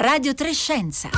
Radio Trescenza.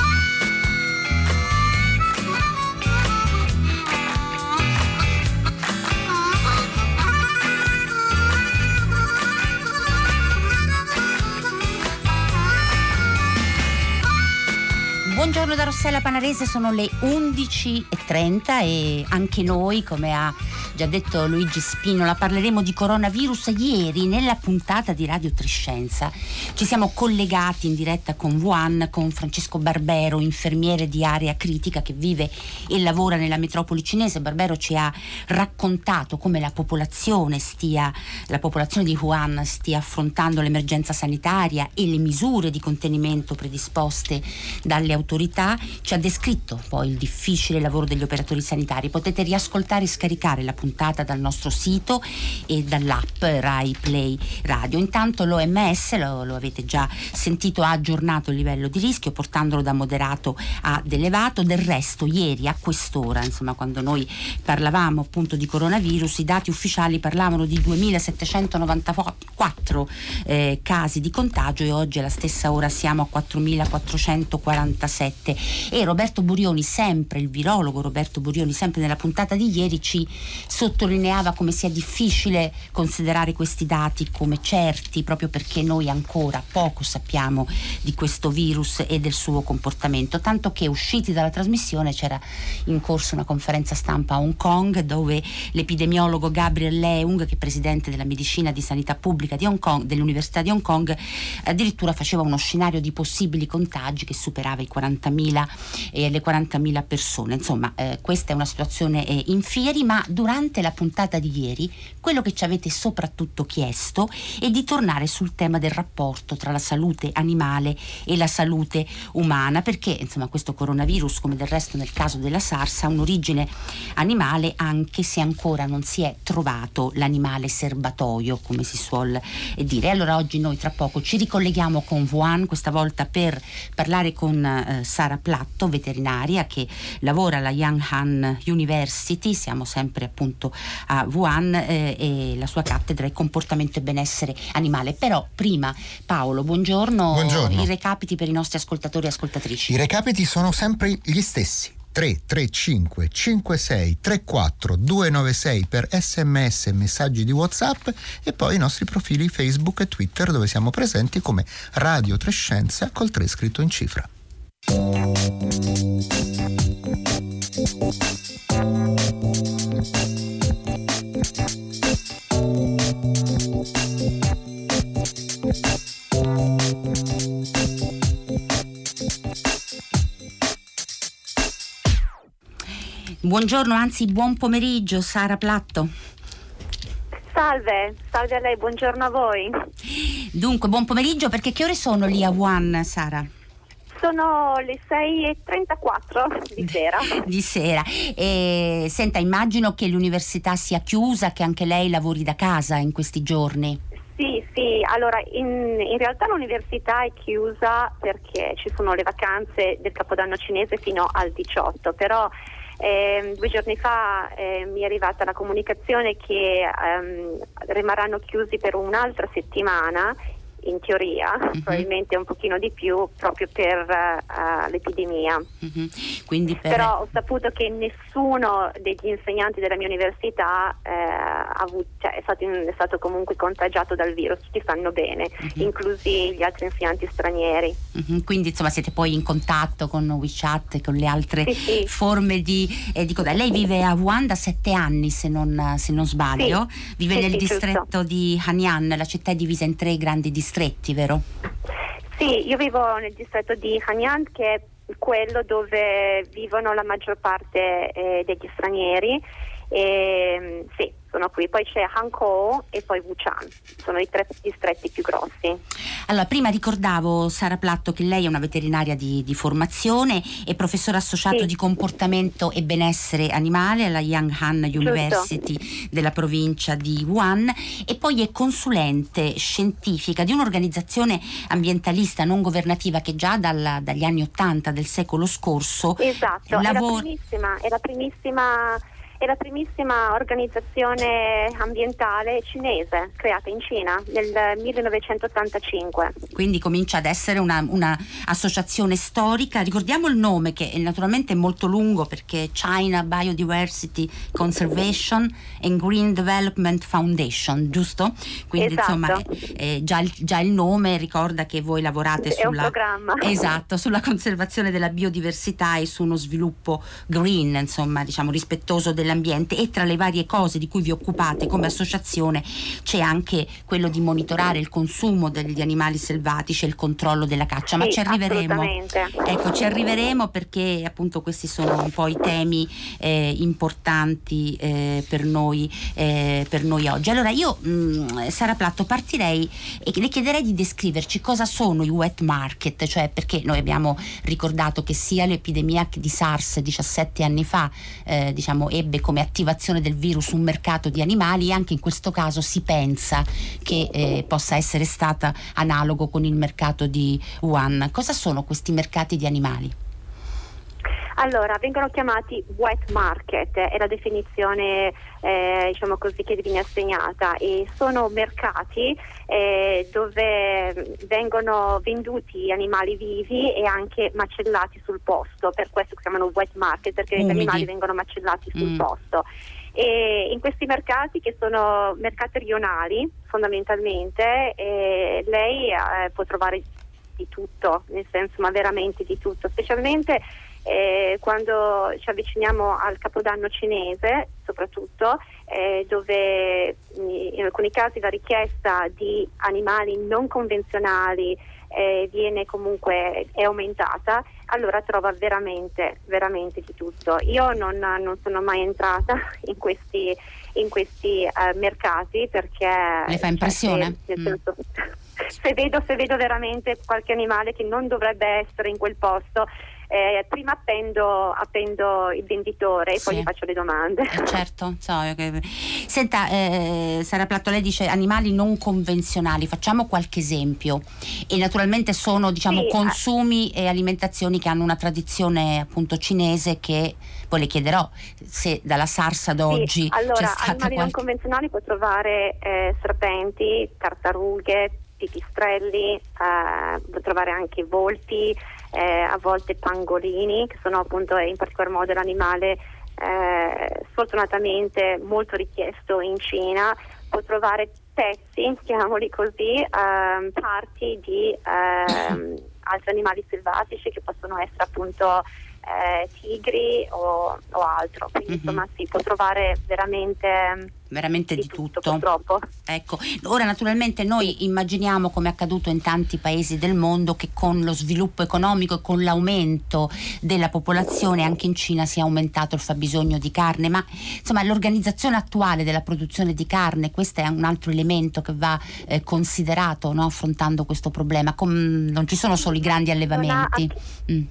Buongiorno da Rossella Panarese, sono le 11.30 e anche noi, come ha già detto Luigi Spinola, parleremo di coronavirus. Ieri nella puntata di Radio Triscenza ci siamo collegati in diretta con Wuhan, con Francesco Barbero, infermiere di area critica che vive e lavora nella metropoli cinese. Barbero ci ha raccontato come la popolazione stia, la popolazione di Wuhan stia affrontando l'emergenza sanitaria e le misure di contenimento predisposte dalle autorità. Ci ha descritto poi il difficile lavoro degli operatori sanitari. Potete riascoltare e scaricare la puntata dal nostro sito e dall'app Rai Play Radio. Intanto l'OMS, lo, lo avete già sentito, ha aggiornato il livello di rischio portandolo da moderato ad elevato. Del resto, ieri a quest'ora, insomma, quando noi parlavamo appunto di coronavirus, i dati ufficiali parlavano di 2794 eh, casi di contagio e oggi alla stessa ora siamo a 4447 e Roberto Burioni, sempre il virologo Roberto Burioni, sempre nella puntata di ieri ci sottolineava come sia difficile considerare questi dati come certi proprio perché noi ancora poco sappiamo di questo virus e del suo comportamento, tanto che usciti dalla trasmissione c'era in corso una conferenza stampa a Hong Kong dove l'epidemiologo Gabriel Leung, che è presidente della medicina di sanità pubblica di Hong Kong, dell'Università di Hong Kong, addirittura faceva uno scenario di possibili contagi che superava i 40.000 e le 40.000 persone. Insomma, eh, questa è una situazione eh, in fieri, ma durante durante la puntata di ieri quello che ci avete soprattutto chiesto è di tornare sul tema del rapporto tra la salute animale e la salute umana, perché insomma questo coronavirus, come del resto nel caso della SARS, ha un'origine animale anche se ancora non si è trovato l'animale serbatoio, come si suol dire. Allora oggi noi tra poco ci ricolleghiamo con Wuhan, questa volta per parlare con eh, Sara Platto, veterinaria che lavora alla Yang Han University, siamo sempre appunto appunto a Wuhan eh, e la sua cattedra è comportamento e benessere animale. Però prima Paolo, buongiorno. buongiorno. I recapiti per i nostri ascoltatori e ascoltatrici. I recapiti sono sempre gli stessi. 335 56 34 296 per sms e messaggi di whatsapp e poi i nostri profili facebook e twitter dove siamo presenti come Radio Trescenza col 3 scritto in cifra. Buongiorno, anzi buon pomeriggio, Sara Platto. Salve, salve a lei, buongiorno a voi. Dunque, buon pomeriggio, perché che ore sono lì a Wuhan, Sara? Sono le 6.34 di sera. di sera. E, senta, immagino che l'università sia chiusa, che anche lei lavori da casa in questi giorni. Sì, sì, allora in, in, realtà l'università è chiusa perché ci sono le vacanze del Capodanno cinese fino al 18, però eh, due giorni fa eh, mi è arrivata la comunicazione che ehm, rimarranno chiusi per un'altra settimana in teoria, uh-huh. probabilmente un pochino di più proprio per uh, l'epidemia. Uh-huh. Per... Però ho saputo che nessuno degli insegnanti della mia università eh, avuto, cioè, è, stato è, stato comunque contagiato dal virus, tutti stanno bene, uh-huh. inclusi gli altri insegnanti stranieri. Quindi insomma siete poi in contatto con WeChat e con le altre sì, sì. forme di, eh, di Lei vive a Wuhan da sette anni se non, se non sbaglio, sì. vive nel distretto giusto. di Hanyang, la città è divisa in tre grandi distretti distretti, vero? Sì, io vivo nel distretto di Hanyang che è quello dove vivono la maggior parte eh, degli stranieri. E, sì, sono qui. Poi c'è Hankou e poi Wuchan, sono i tre distretti più grossi. Allora, prima ricordavo, Sara Platto, che lei è una veterinaria di, di formazione e professore associato sì. di comportamento e benessere animale alla Yang Han University Giusto. della provincia di Wuhan e poi è consulente scientifica di un'organizzazione ambientalista non governativa che già dalla, dagli anni Ottanta del secolo scorso esatto, lavora... è la primissima, è la primissima è la primissima organizzazione ambientale cinese creata in Cina nel 1985. Quindi comincia ad essere un'associazione storica. Ricordiamo il nome che è naturalmente molto lungo perché China Biodiversity Conservation and Green Development Foundation, giusto? Quindi esatto. insomma è, è già, il, già, il, nome ricorda che voi lavorate sulla, esatto, sulla conservazione della biodiversità e su uno sviluppo green, insomma diciamo rispettoso dell'ambiente e tra le varie cose di cui vi occupate come associazione c'è anche quello di monitorare il consumo degli animali selvatici e il controllo della caccia, sì, ma ci arriveremo. Ecco, ci arriveremo perché appunto questi sono un po' i temi eh, importanti eh, per, noi, eh, per noi oggi. Allora io mh, mm, Sara Platto partirei e le chiederei di descriverci cosa sono i wet market, cioè perché noi abbiamo ricordato che sia l'epidemia di SARS 17 anni fa eh, diciamo, ebbe come attivazione del virus un mercato di animali e anche in questo caso si pensa che eh, possa essere stata analogo con il mercato di Wuhan. Cosa sono questi mercati di animali? Allora, vengono chiamati wet market, è la definizione eh, diciamo così, che viene assegnata e sono mercati eh, dove vengono venduti animali vivi e anche macellati sul posto, per questo si chiamano wet market perché Umidi. gli animali vengono macellati sul mm. posto. E in questi mercati che sono mercati rionali fondamentalmente eh, lei eh, può trovare di tutto, nel senso ma veramente di tutto, specialmente eh, quando ci avviciniamo al capodanno cinese soprattutto eh, dove in alcuni casi la richiesta di animali non convenzionali eh, viene comunque è aumentata allora trova veramente veramente di tutto io non, non sono mai entrata in questi, in questi uh, mercati perché le fa impressione cioè, se, mm. senso, se, vedo, se vedo veramente qualche animale che non dovrebbe essere in quel posto eh, prima appendo, appendo, il venditore e sì. poi gli faccio le domande. Eh, certo, so, che... senta eh, Sara Platto, lei dice animali non convenzionali, facciamo qualche esempio e naturalmente sono diciamo, sì, consumi e alimentazioni che hanno una tradizione appunto cinese che poi le chiederò se dalla SARS ad oggi sì, allora, c'è stata animali qualche... non convenzionali può trovare eh, serpenti, tartarughe, pipistrelli, eh, può trovare anche volpi, eh, a volte pangolini, che sono appunto in particolar modo l'animale eh, sfortunatamente molto richiesto in Cina, può trovare pezzi, chiamiamoli così, ehm, parti di ehm, altri animali selvatici che possono essere appunto eh, tigri o, o, altro. Quindi mm-hmm. insomma si può trovare veramente veramente di, di tutto, tutto. Purtroppo. Ecco, ora naturalmente noi immaginiamo come è accaduto in tanti paesi del mondo che con lo sviluppo economico e con l'aumento della popolazione anche in Cina si è aumentato il fabbisogno di carne, ma insomma l'organizzazione attuale della produzione di carne, questo è un altro elemento che va eh, considerato no, affrontando questo problema, Com- non ci sono solo i grandi allevamenti. Mm.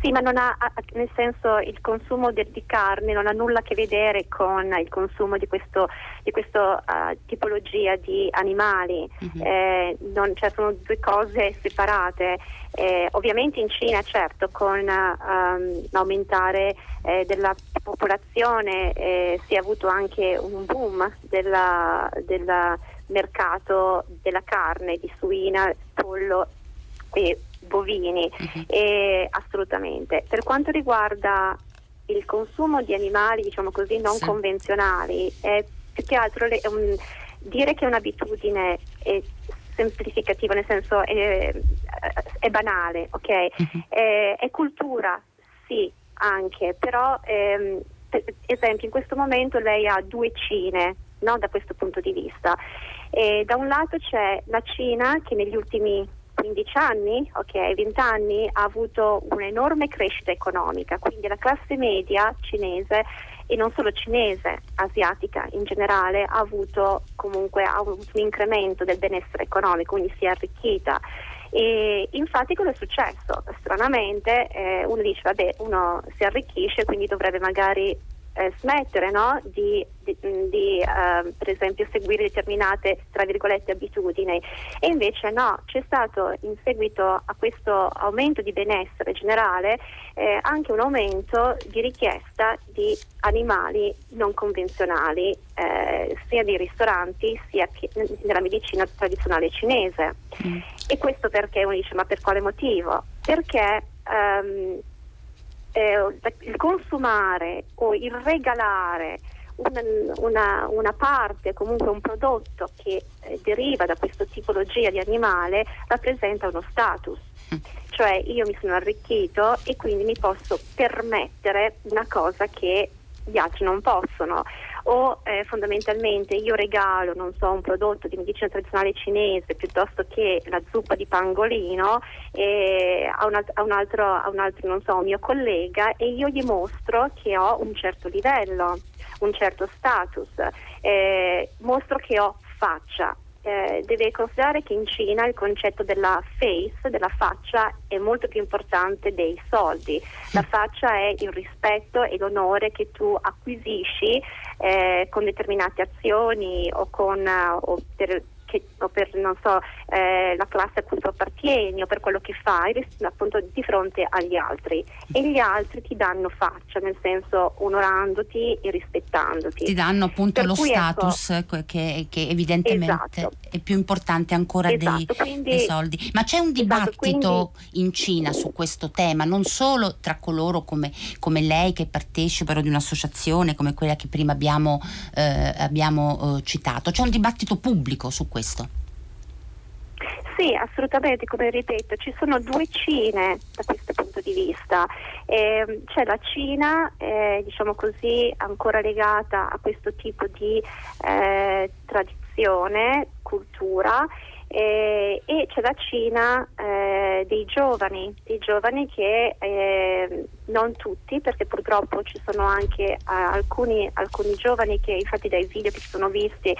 Sì, ma non ha, nel senso il consumo di, di, carne non ha nulla a che vedere con il consumo di questa uh, tipologia di animali, mm-hmm. eh, non, cioè sono due cose separate. Eh, ovviamente in Cina, certo, con um, l'aumentare eh, della popolazione eh, si è avuto anche un boom del mercato della carne di suina, pollo e bovini, uh-huh. e, assolutamente. Per quanto riguarda il consumo di animali, diciamo così, non sì. convenzionali, è più che altro le, um, dire che è un'abitudine è semplificativa, nel senso è, è banale, ok? Uh-huh. È, è, cultura, sì, anche, però ehm, per esempio in questo momento lei ha due Cine, no? da questo punto di vista. E da un lato c'è la Cina che negli ultimi 15 anni, ok, 20 anni ha avuto un'enorme crescita economica, quindi la classe media cinese e non solo cinese, asiatica in generale, ha avuto comunque ha avuto un incremento del benessere economico, quindi si è arricchita. E infatti cosa è successo? Stranamente eh, uno dice vabbè uno si arricchisce quindi dovrebbe magari eh, smettere no? di, di, di eh, per esempio seguire determinate tra virgolette abitudini e invece no, c'è stato in seguito a questo aumento di benessere generale eh, anche un aumento di richiesta di animali non convenzionali eh, sia nei ristoranti sia nella medicina tradizionale cinese mm. e questo perché uno dice ma per quale motivo? Perché um, eh, il consumare o il regalare una, una, una, parte, comunque un prodotto che eh, deriva da questa tipologia di animale rappresenta uno status. Cioè io mi sono arricchito e quindi mi posso permettere una cosa che gli altri non possono o eh, fondamentalmente io regalo, non so, un prodotto di medicina tradizionale cinese piuttosto che la zuppa di pangolino eh, a, un, a, un altro, a un altro, non so, mio collega e io gli mostro che ho un certo livello, un certo status, eh, mostro che ho faccia eh, deve considerare che in Cina il concetto della face, della faccia, è molto più importante dei soldi. La faccia è il rispetto e l'onore che tu acquisisci eh, con determinate azioni o, con, uh, o per, che, o per so, eh, la classe a cui tu appartieni o per quello che fai appunto di fronte agli altri. E gli altri ti danno faccia nel senso onorandoti e rispettandoti. Ti danno appunto per lo cui, ecco, status ecco, che, che, evidentemente esatto. è più importante ancora esatto, dei, quindi, dei, soldi. Ma c'è un esatto, dibattito quindi, in Cina su questo tema non solo tra coloro come, come lei che partecipano di un'associazione come quella che prima abbiamo, eh, abbiamo eh, citato. C'è un dibattito pubblico su questo questo? Sì, assolutamente, come ripeto, ci sono due Cine da questo punto di vista. Eh, c'è la Cina, eh, diciamo così, ancora legata a questo tipo di eh, tradizione, cultura eh, e c'è la Cina eh, dei giovani, dei giovani che eh, non tutti, perché purtroppo ci sono anche eh, alcuni, alcuni, giovani che infatti dai video che ci sono visti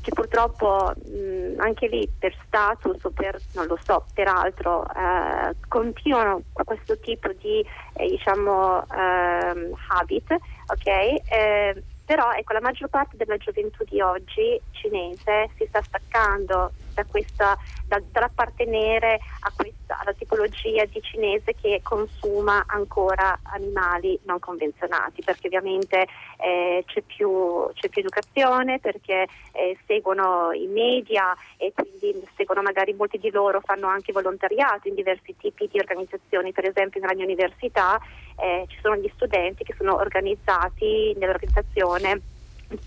che purtroppo mh, anche lì per status o per non lo so, peraltro eh, continuano questo tipo di eh, diciamo ehm, habit, ok? però ecco la maggior parte della gioventù di oggi cinese si sta staccando da questa, da, dall'appartenere a questa, alla tipologia di cinese che consuma ancora animali non convenzionati, perché ovviamente eh, c'è, più, c'è, più, educazione, perché eh, seguono i media e quindi seguono magari molti di loro fanno anche volontariato in diversi tipi di organizzazioni, per esempio nella mia università eh, ci sono gli studenti che sono organizzati nell'organizzazione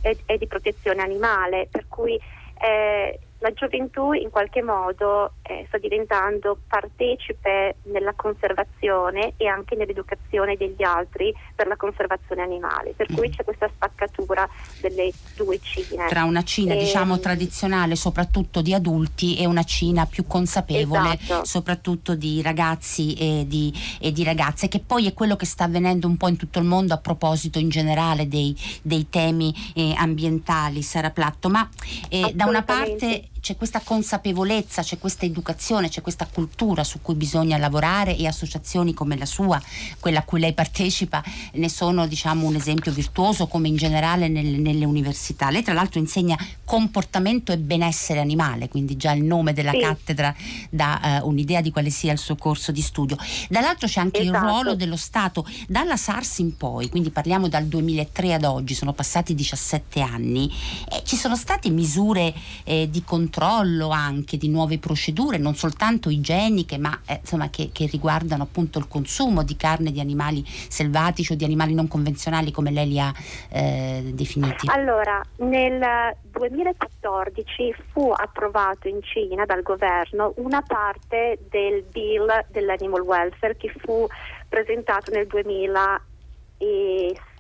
e, di protezione animale, per cui eh, la gioventù in qualche modo eh, sta diventando partecipe nella conservazione e anche nell'educazione degli altri per la conservazione animale, per cui c'è questa spaccatura delle due Cine. Tra una Cina e... diciamo tradizionale soprattutto di adulti e una Cina più consapevole esatto. soprattutto di ragazzi e di, e di, ragazze, che poi è quello che sta avvenendo un po' in tutto il mondo a proposito in generale dei, dei temi eh, ambientali, Sara Platto, ma eh, da una parte c'è questa consapevolezza, c'è questa educazione, c'è questa cultura su cui bisogna lavorare e associazioni come la sua, quella a cui lei partecipa, ne sono diciamo, un esempio virtuoso come in generale nel, nelle università. Lei tra l'altro insegna comportamento e benessere animale, quindi già il nome della sì. cattedra dà uh, un'idea di quale sia il suo corso di studio. Dall'altro c'è anche esatto. il ruolo dello Stato. Dalla SARS in poi, quindi parliamo dal 2003 ad oggi, sono passati 17 anni, e ci sono state misure eh, di controllo controllo anche di nuove procedure, non soltanto igieniche, ma eh, insomma, che, che, riguardano appunto il consumo di carne di animali selvatici o di animali non convenzionali come lei li ha eh, definiti? Allora, nel 2014 fu approvato in Cina dal governo una parte del bill dell'animal welfare che fu presentato nel 2006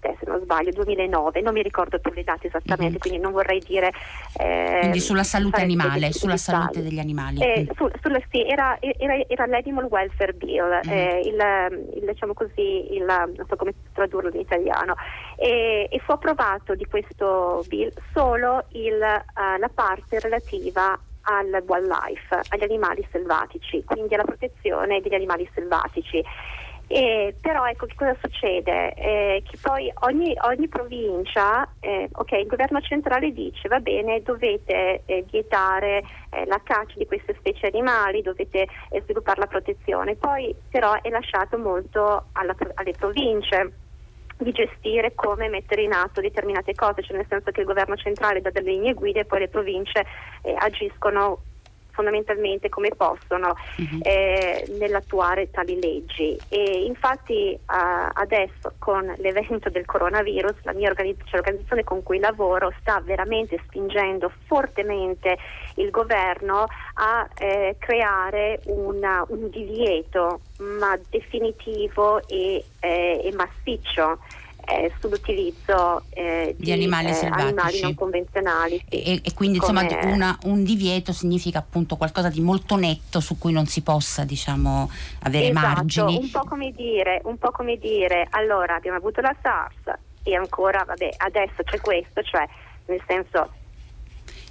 2007 se non sbaglio, 2009, non mi ricordo più le date esattamente, mm-hmm. quindi non vorrei dire... Eh, quindi sulla salute animale, sulla salute degli animali. Eh, su, sulla, sì, era, era, era, l'Animal Welfare Bill, mm-hmm. eh, il, il, diciamo così, il, non so come tradurlo in italiano, e, e fu approvato di questo bill solo il, uh, la parte relativa al wildlife, agli animali selvatici, quindi alla protezione degli animali selvatici Eh, però ecco che cosa succede? Eh, che poi ogni, ogni provincia, eh, ok, il governo centrale dice va bene, dovete eh, vietare eh, la caccia di queste specie animali, dovete eh, sviluppare la protezione, poi però è lasciato molto alla, alle province di gestire come mettere in atto determinate cose, cioè nel senso che il governo centrale dà delle linee guida e poi le province agiscono fondamentalmente come possono uh-huh. eh, nell'attuare tali leggi. E infatti uh, adesso con l'evento del coronavirus la mia organizz- cioè l'organizzazione con cui lavoro sta veramente spingendo fortemente il governo a eh, creare una, un divieto ma definitivo e, eh, e massiccio eh, sull'utilizzo eh, di, di, animali eh, selvatici animali non convenzionali. Sì, e, e, quindi come... insomma una, un divieto significa appunto qualcosa di molto netto su cui non si possa diciamo avere esatto, margini. Un po' come dire, un po' come dire, allora abbiamo avuto la SARS e ancora vabbè adesso c'è questo, cioè nel senso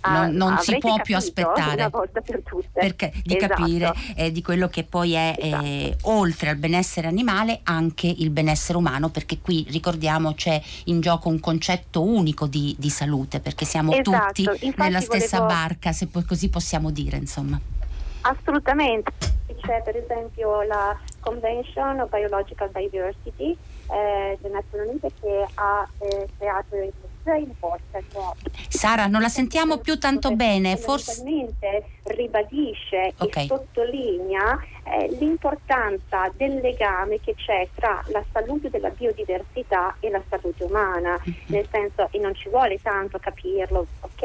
non, non si può più aspettare per. Perché, di esatto. capire eh, di quello che poi è esatto. eh, oltre al benessere animale anche il benessere umano perché qui ricordiamo c'è in gioco un concetto unico di, di salute perché siamo esatto. tutti Infatti nella stessa volevo... barca se poi così possiamo dire insomma assolutamente c'è per esempio la Convention of Biological Diversity eh, delle Nazioni Unite che ha eh, creato il Sara, non la sentiamo più tanto bene, forse ribadisce okay. e sottolinea eh, l'importanza del legame che c'è tra la salute della biodiversità e la salute umana, mm-hmm. nel senso e non ci vuole tanto capirlo, ok?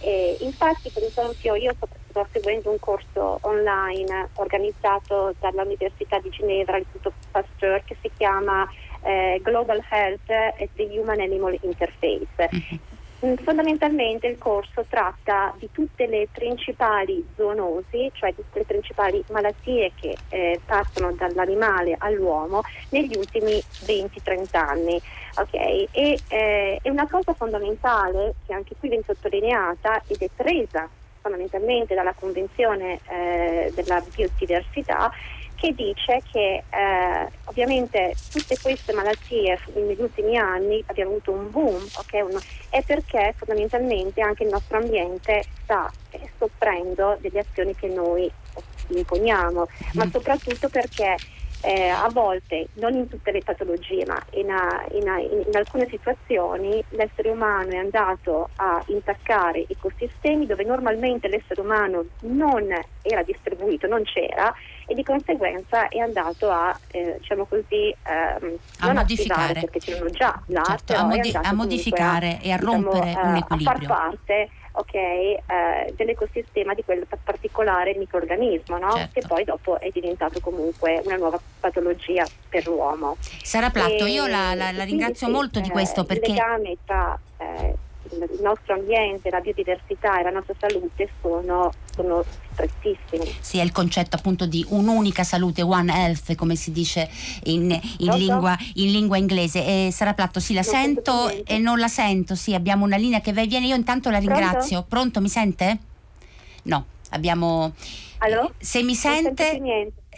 E infatti per esempio io sto, sto seguendo un corso online organizzato dall'Università di Ginevra, l'Istituto Pasteur, che si chiama eh, Global Health e the Human Animal Interface. Mm-hmm. Fondamentalmente il corso tratta di tutte le principali zoonosi, cioè tutte le principali malattie che eh, passano dall'animale all'uomo negli ultimi 20-30 anni. Okay? E, eh, è una cosa fondamentale che anche qui viene sottolineata ed è presa fondamentalmente dalla Convenzione eh, della biodiversità che dice che eh, ovviamente tutte queste malattie negli ultimi anni abbiamo avuto un boom, okay, uno, è perché fondamentalmente anche il nostro ambiente sta eh, soffrendo delle azioni che noi imponiamo, mm. ma soprattutto perché eh, a volte, non in tutte le patologie, ma in, in, in, alcune situazioni l'essere umano è andato a intaccare ecosistemi dove normalmente l'essere umano non era distribuito, non c'era e di conseguenza è andato a, eh, diciamo così, ehm, a modificare perché c'erano già là, certo, a, modi- a, modificare a, e a rompere diciamo, un equilibrio. A far parte okay, eh, dell'ecosistema di quel particolare microorganismo, no? certo. che poi dopo è diventato comunque una nuova patologia per l'uomo. Sara Platto, e, io la, la, la ringrazio quindi, molto di questo perché... Il legame tra eh, il nostro ambiente, la biodiversità e la nostra salute sono, sono strettissimi. Sì, è il concetto appunto di un'unica salute, one health, come si dice in, in, lingua, in lingua, inglese. Eh, Sara Platto, sì, la non sento e non la sento, sì, abbiamo una linea che va e viene, io intanto la ringrazio. Pronto, Pronto mi sente? No, abbiamo... Allora? Se mi sente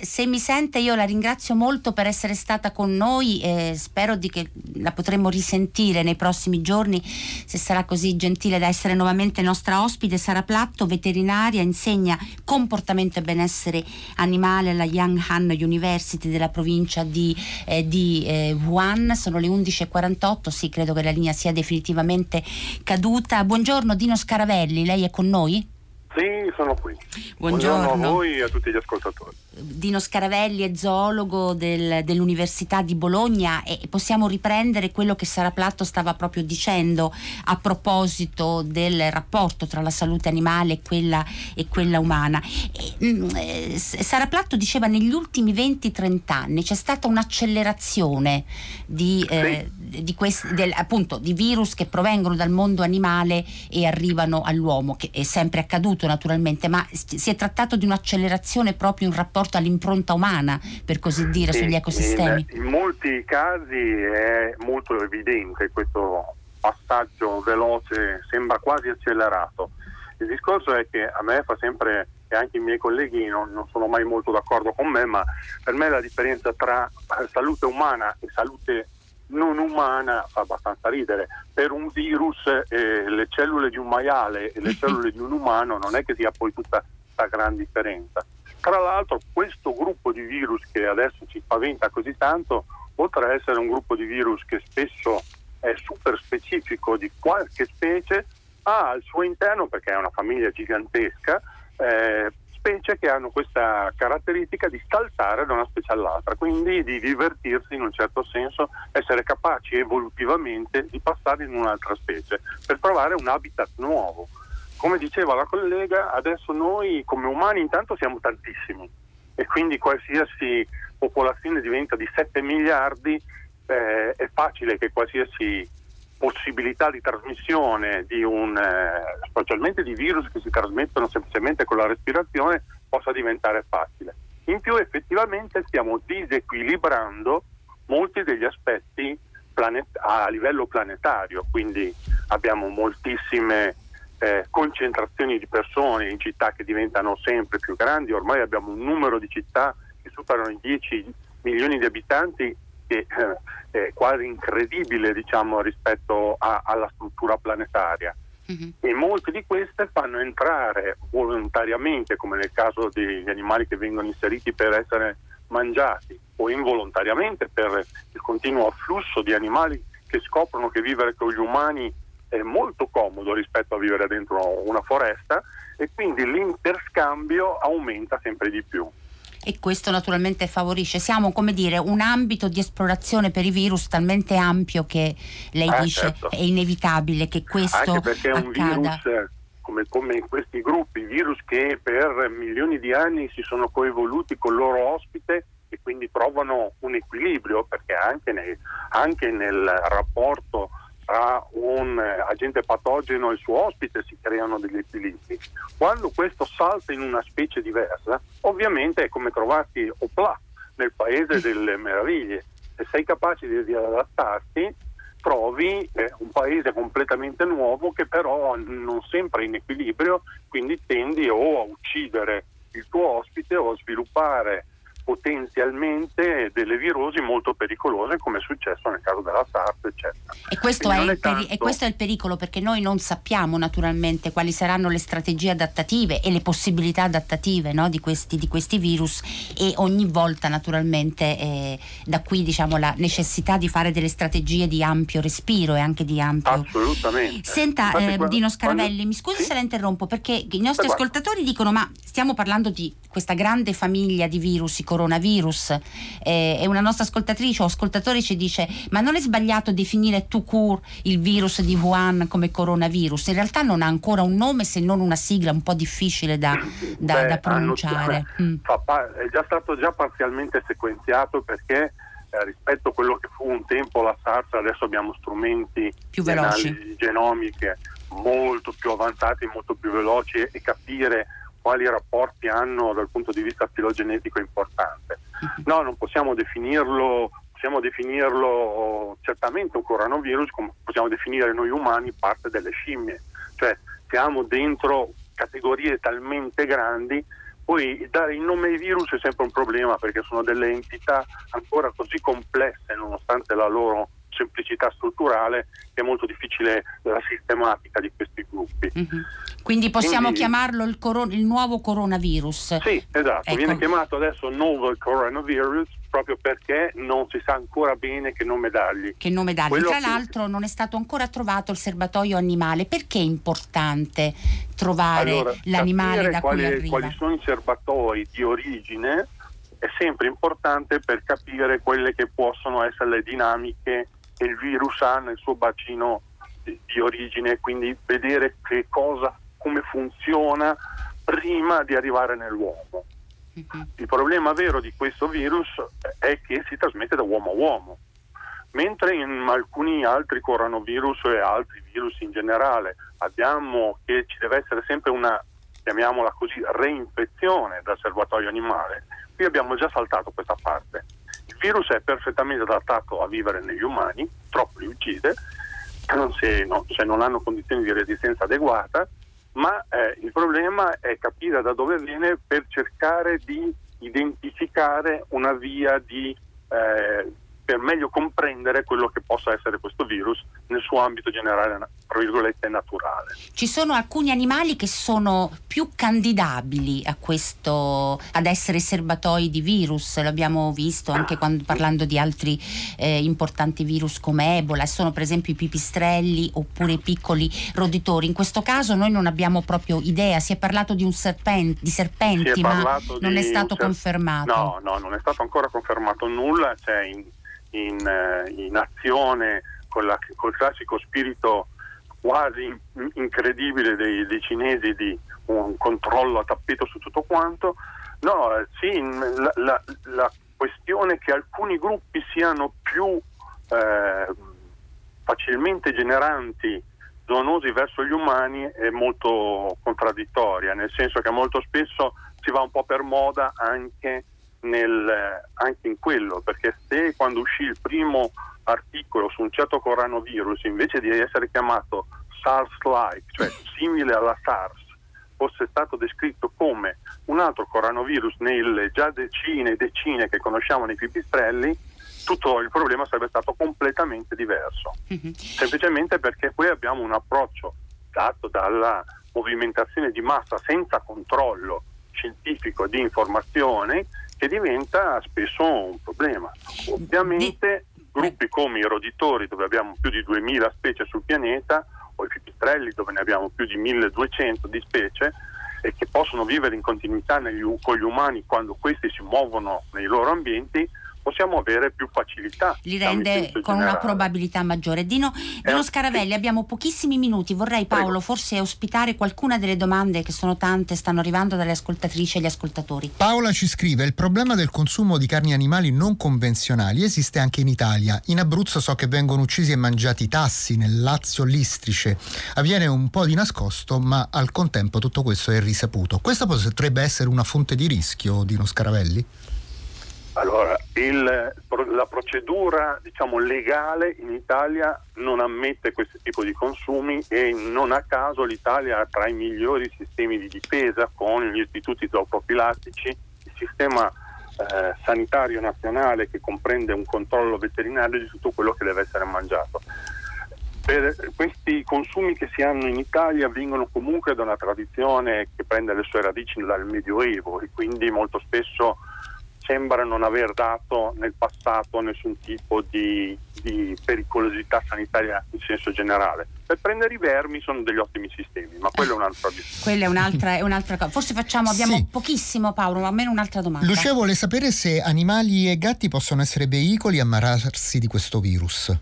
se mi sente io la ringrazio molto per essere stata con noi e spero che la potremo risentire nei prossimi giorni se sarà così gentile da essere nuovamente nostra ospite. Sara Platto, veterinaria, insegna comportamento e benessere animale alla Young Han University della provincia di, eh, di eh, Wuhan. Sono le 11.48, sì credo che la linea sia definitivamente caduta. Buongiorno Dino Scaravelli, lei è con noi? Sì, sono qui. Buongiorno. Buongiorno a voi e a tutti gli ascoltatori. Dino Scaravelli è zoologo del, dell'Università di Bologna e possiamo riprendere quello che Sara Platto stava proprio dicendo a proposito del rapporto tra la salute animale e quella, e quella umana. E, mm, eh, Sara Platto diceva negli ultimi 20-30 anni c'è stata un'accelerazione di, eh, di, questi, del, appunto, di virus che provengono dal mondo animale e arrivano all'uomo, che è sempre accaduto naturalmente, ma si è trattato di un'accelerazione proprio in rapporto all'impronta umana, per così dire, sì, sugli ecosistemi. In, in molti casi è molto evidente questo passaggio veloce, sembra quasi accelerato. Il discorso è che a me fa sempre, e anche i miei colleghi non, non sono mai molto d'accordo con me, ma per me la differenza tra salute umana e salute non umana fa abbastanza ridere. Per un virus eh, le cellule di un maiale e le cellule di un umano non è che sia poi tutta questa gran differenza. Tra l'altro questo gruppo di virus che adesso ci spaventa così tanto, oltre ad essere un gruppo di virus che spesso è super specifico di qualche specie, ha al suo interno, perché è una famiglia gigantesca, eh, specie che hanno questa caratteristica di saltare da una specie all'altra, quindi di divertirsi in un certo senso, essere capaci evolutivamente di passare in un'altra specie per trovare un habitat nuovo. Come diceva la collega, adesso noi come umani intanto siamo tantissimi e quindi qualsiasi popolazione diventa di 7 miliardi, eh, è facile che qualsiasi possibilità di trasmissione di un, eh, specialmente di virus che si trasmettono semplicemente con la respirazione, possa diventare facile. In più effettivamente stiamo disequilibrando molti degli aspetti planet- a livello planetario, quindi abbiamo moltissime eh, concentrazioni di persone in città che diventano sempre più grandi, ormai abbiamo un numero di città che superano i 10 milioni di abitanti che eh, è quasi incredibile diciamo, rispetto a, alla struttura planetaria. Uh-huh. E molte di queste fanno entrare volontariamente, come nel caso degli animali che vengono inseriti per essere mangiati, o involontariamente per il continuo afflusso di animali che scoprono che vivere con gli umani è molto comodo rispetto a vivere dentro una foresta e quindi l'interscambio aumenta sempre di più e questo naturalmente favorisce. Siamo come dire un ambito di esplorazione per i virus talmente ampio che lei eh, dice certo. è inevitabile che questo Anche perché accada. un virus come, come in questi gruppi, virus che per milioni di anni si sono coevoluti con il loro ospite e quindi trovano un equilibrio perché anche nel, anche nel rapporto tra un eh, agente patogeno e il suo ospite si creano degli equilibri. Quando questo salta in una specie diversa, ovviamente è come trovarti opla nel paese delle meraviglie. Se sei capace di, di adattarti, trovi eh, un paese completamente nuovo che però non sempre è in equilibrio, quindi tendi o a uccidere il tuo ospite o a sviluppare potenzialmente delle virosi molto pericolose come è successo nel caso della SARS eccetera. E questo, è il, peri- e questo, è il pericolo perché noi non sappiamo naturalmente quali saranno le strategie adattative e le possibilità adattative no, di, questi, di, questi, virus e ogni volta naturalmente eh, da qui diciamo la necessità di fare delle strategie di ampio respiro e anche di ampio... Assolutamente. Senta eh, Dino Scaravelli, quando... mi scusi sì? se la interrompo perché i nostri Beh, ascoltatori dicono ma stiamo parlando di questa grande famiglia di virus, i coronavirus eh, e una nostra ascoltatrice o ascoltatore ci dice ma non è sbagliato definire tout court il virus di Wuhan come coronavirus? In realtà non ha ancora un nome se non una sigla un po' difficile da, da, Beh, da pronunciare. Hanno, mm. è già stato già parzialmente sequenziato perché eh, rispetto a quello che fu un tempo la SARS, adesso abbiamo strumenti più di analisi genomiche molto più avanzati, molto più veloci e capire quali rapporti hanno dal punto di vista filogenetico importante. No, non possiamo definirlo, possiamo definirlo certamente un coronavirus, come possiamo definire noi umani parte delle scimmie, cioè siamo dentro categorie talmente grandi poi dare il nome ai virus è sempre un problema perché sono delle entità ancora così complesse nonostante la loro semplicità strutturale è molto difficile la sistematica di questi gruppi. Mm-hmm. Quindi possiamo Quindi, chiamarlo il, coron- il, nuovo coronavirus? Sì, esatto, ecco. viene chiamato adesso nuovo coronavirus proprio perché non si sa ancora bene che nome dargli. Che nome dargli. Quello Tra che... l'altro non è stato ancora trovato il serbatoio animale. Perché è importante trovare allora, l'animale da quali, cui arriva? Quali sono i serbatoi di origine è sempre importante per capire quelle che possono essere le dinamiche che il virus ha nel suo bacino di, di origine, quindi vedere che cosa, come funziona prima di arrivare nell'uomo. Mm-hmm. Il problema vero di questo virus è che si trasmette da uomo a uomo, mentre in alcuni altri coronavirus e altri virus in generale abbiamo che ci deve essere sempre una, chiamiamola così, reinfezione dal serbatoio animale, qui abbiamo già saltato questa parte virus è perfettamente adattato a vivere negli umani, troppo li uccide, se, no, se non hanno condizioni di resistenza adeguata ma eh, il problema è capire da dove viene per cercare di identificare una via di eh, per meglio comprendere quello che possa essere questo virus nel suo ambito generale, tra virgolette, naturale. Ci sono alcuni animali che sono più candidabili a questo, ad essere serbatoi di virus, l'abbiamo visto anche quando, parlando di altri eh, importanti virus come Ebola, sono per esempio i pipistrelli oppure i piccoli roditori. In questo caso noi non abbiamo proprio idea, si è parlato di, un serpente, di serpenti, ma non è stato ser- confermato. No, no, non è stato ancora confermato nulla, c'è in in, eh, in azione con la, col classico spirito quasi incredibile dei, dei, cinesi di un controllo a tappeto su tutto quanto. No, eh, sì, la, la, la questione che alcuni gruppi siano più eh, facilmente generanti zoonosi verso gli umani è molto contraddittoria, nel senso che molto spesso si va un po' per moda anche nel, anche in quello, perché se quando uscì il primo articolo su un certo coronavirus, invece di essere chiamato SARS-like, cioè simile alla SARS, fosse stato descritto come un altro coronavirus nelle già decine e decine che conosciamo nei pipistrelli, tutto il problema sarebbe stato completamente diverso. Mm-hmm. Semplicemente perché poi abbiamo un approccio dato dalla movimentazione di massa senza controllo scientifico di informazioni che diventa spesso un problema. Ovviamente gruppi come i roditori dove abbiamo più di 2000 specie sul pianeta o i pipistrelli dove ne abbiamo più di 1200 di specie e che possono vivere in continuità negli, con gli umani quando questi si muovono nei loro ambienti possiamo avere più facilità. Li rende con generale. una probabilità maggiore. Dino, Dino eh, Scaravelli, sì. abbiamo pochissimi minuti. Vorrei Paolo Prego. forse ospitare qualcuna delle domande che sono tante, stanno arrivando dalle ascoltatrici e gli ascoltatori. Paola ci scrive: il problema del consumo di carni animali non convenzionali esiste anche in Italia. In Abruzzo so che vengono uccisi e mangiati tassi, nel Lazio l'istrice. Avviene un po' di nascosto, ma al contempo tutto questo è risaputo. Questo potrebbe essere una fonte di rischio, Dino Scaravelli? Allora, il, la procedura diciamo, legale in Italia non ammette questo tipo di consumi e non a caso l'Italia ha tra i migliori sistemi di difesa con gli istituti zooprofilattici, il sistema eh, sanitario nazionale che comprende un controllo veterinario di tutto quello che deve essere mangiato. Per questi consumi che si hanno in Italia vengono comunque da una tradizione che prende le sue radici dal Medioevo e quindi molto spesso sembra non aver dato nel passato nessun tipo di, di, pericolosità sanitaria in senso generale. Per prendere i vermi sono degli ottimi sistemi, ma quello è un'altra Quella è un'altra, è un'altra cosa. Forse facciamo, abbiamo sì. pochissimo Paolo, ma almeno un'altra domanda. Lucia vuole sapere se animali e gatti possono essere veicoli a ammalarsi di questo virus.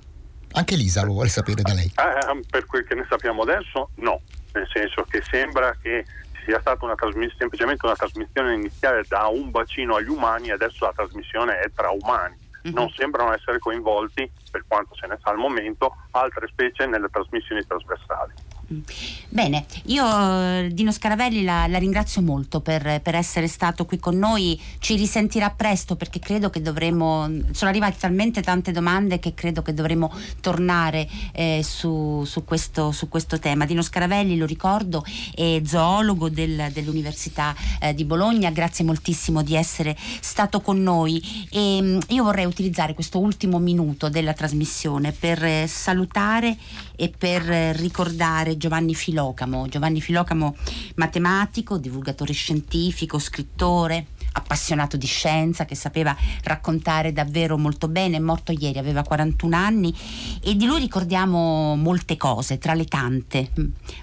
Anche Lisa lo vuole sapere da lei. Eh, per quel che ne sappiamo adesso, no. Nel senso che sembra che sia stata una semplicemente una trasmissione iniziale da un bacino agli umani e adesso la trasmissione è tra umani. Mm-hmm. Non sembrano essere coinvolti, per quanto se ne sa al momento, altre specie nelle trasmissioni trasversali. Bene, io eh, Dino Scaravelli la, la ringrazio molto per, per, essere stato qui con noi, ci risentirà presto perché credo che dovremo, sono arrivate talmente tante domande che credo che dovremo tornare eh, su, su, questo, su, questo, tema. Dino Scaravelli, lo ricordo, è zoologo del, dell'Università eh, di Bologna, grazie moltissimo di essere stato con noi. E mm, io vorrei utilizzare questo ultimo minuto della trasmissione per eh, salutare e per eh, Giovanni Filocamo. Giovanni Filocamo, matematico, divulgatore scientifico, scrittore, appassionato di scienza che sapeva raccontare davvero molto bene, è morto ieri, aveva 41 anni e di lui ricordiamo molte cose, tra le tante.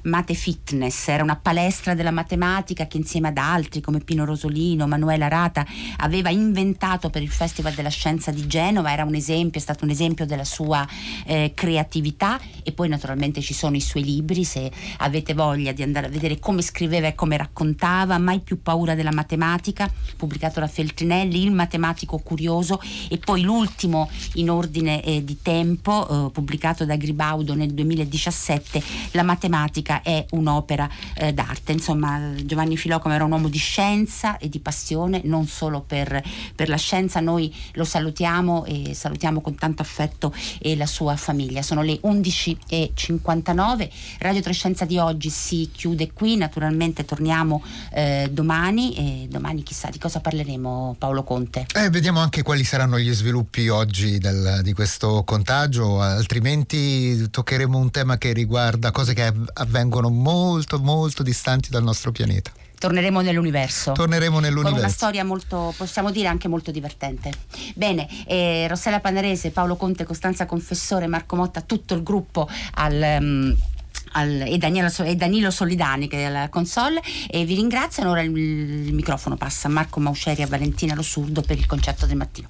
Mate Fitness era una palestra della matematica che insieme ad altri come Pino Rosolino, Manuela Rata aveva inventato per il Festival della Scienza di Genova, era un esempio, è stato un esempio della sua eh, creatività e poi naturalmente ci sono i suoi libri, se avete voglia di andare a vedere come scriveva e come raccontava, mai più paura della matematica pubblicato da Feltrinelli, Il matematico curioso e poi l'ultimo in ordine eh, di tempo, eh, pubblicato da Gribaudo nel 2017, La matematica è un'opera eh, d'arte. Insomma, Giovanni Filocoma era un uomo di scienza e di passione, non solo per, per la scienza. Noi lo salutiamo e salutiamo con tanto affetto e la sua famiglia. Sono le 11.59. Radio Trescenza di oggi si chiude qui, naturalmente torniamo eh, domani e domani chissà di cosa parleremo Paolo Conte. Eh, vediamo anche quali saranno gli sviluppi oggi del, di questo contagio, altrimenti toccheremo un tema che riguarda cose che avvengono molto molto distanti dal nostro pianeta. Torneremo nell'universo. Torneremo nell'universo. Con una storia molto, possiamo dire, anche molto divertente. Bene, eh, Rossella Panarese, Paolo Conte, Costanza Confessore, Marco Motta, tutto il gruppo al... Um, al, e, Daniela, e, Danilo Solidani che è alla console. E vi ringraziano. Ora il, il microfono passa a Marco Mausceri e a Valentina Lo Surdo per il concerto del mattino